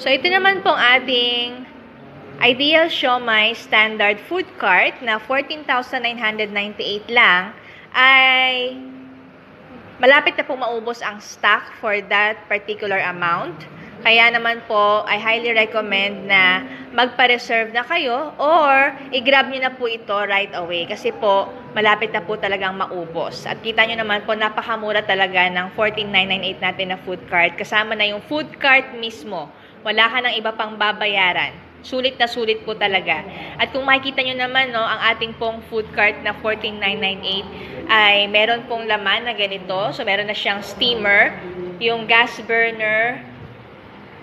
So, ito naman pong ating Ideal Siomai Standard Food Cart na 14,998 lang ay malapit na pong maubos ang stock for that particular amount. Kaya naman po, I highly recommend na magpa-reserve na kayo or i-grab nyo na po ito right away kasi po malapit na po talagang maubos. At kita nyo naman po, napakamura talaga ng 14,998 natin na food cart. Kasama na yung food cart mismo. Wala ka ng iba pang babayaran. Sulit na sulit po talaga. At kung makikita nyo naman, no, ang ating pong food cart na 14,998 ay meron pong laman na ganito. So, meron na siyang steamer, yung gas burner,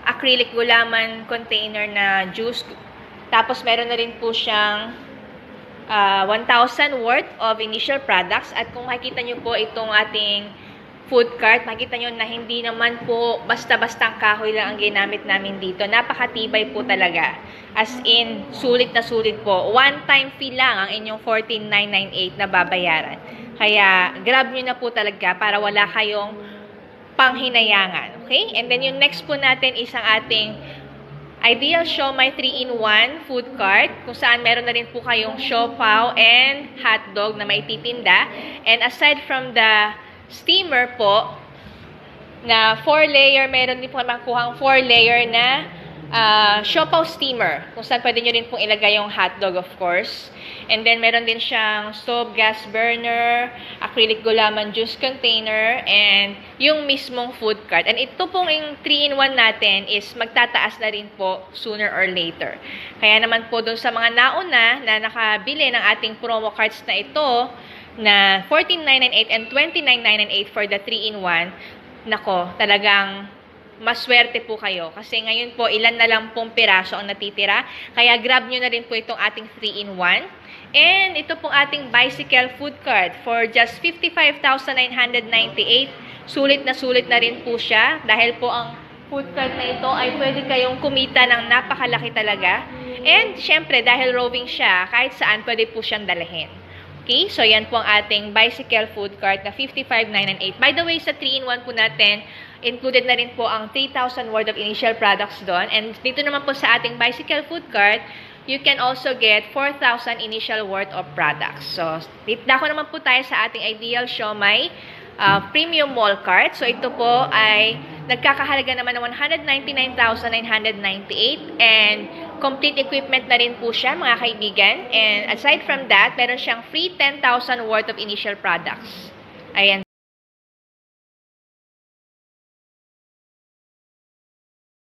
acrylic gulaman container na juice. Tapos, meron na rin po siyang uh, 1,000 worth of initial products. At kung makikita nyo po itong ating food cart, makita nyo na hindi naman po basta-bastang kahoy lang ang ginamit namin dito. Napakatibay po talaga. As in, sulit na sulit po. One-time fee lang ang inyong 14,998 na babayaran. Kaya, grab nyo na po talaga para wala kayong panghinayangan. Okay? And then, yung next po natin is ang ating Ideal Siomai 3-in-1 food cart, kung saan meron na rin po kayong siopaw and hotdog na may titinda. And aside from the steamer po, na 4-layer, meron din po makuhang 4-layer na uh, siopaw steamer, kung saan pwede nyo rin pong ilagay yung hotdog, of course. And then, meron din siyang stove gas burner, acrylic gulaman juice container, and yung mismong food cart. And ito pong yung 3-in-1 natin is magtataas na rin po sooner or later. Kaya naman po dun sa mga nauna na nakabili ng ating promo cards na ito, na 14,998 and 29,998 for the 3-in-1, nako, talagang maswerte po kayo. Kasi ngayon po, ilan na lang pong piraso ang natitira. Kaya grab nyo na rin po itong ating 3-in-1. And ito pong ating bicycle food card for just 55,998. Sulit na sulit na rin po siya. Dahil po ang food card na ito ay pwede kayong kumita ng napakalaki talaga. And syempre, dahil rowing siya, kahit saan pwede po siyang dalahin. Okay, so yan po ang ating bicycle food cart na 55,998. By the way, sa 3-in-1 po natin, included na rin po ang 3,000 worth of initial products doon. And dito naman po sa ating bicycle food cart, you can also get 4,000 initial worth of products. So, dako naman po tayo sa ating Ideal Siomai uh, Premium Mall Cart. So, ito po ay nagkakahalaga naman ng 199,998 and complete equipment na rin po siya, mga kaibigan. And aside from that, meron siyang free 10,000 worth of initial products. Ayan.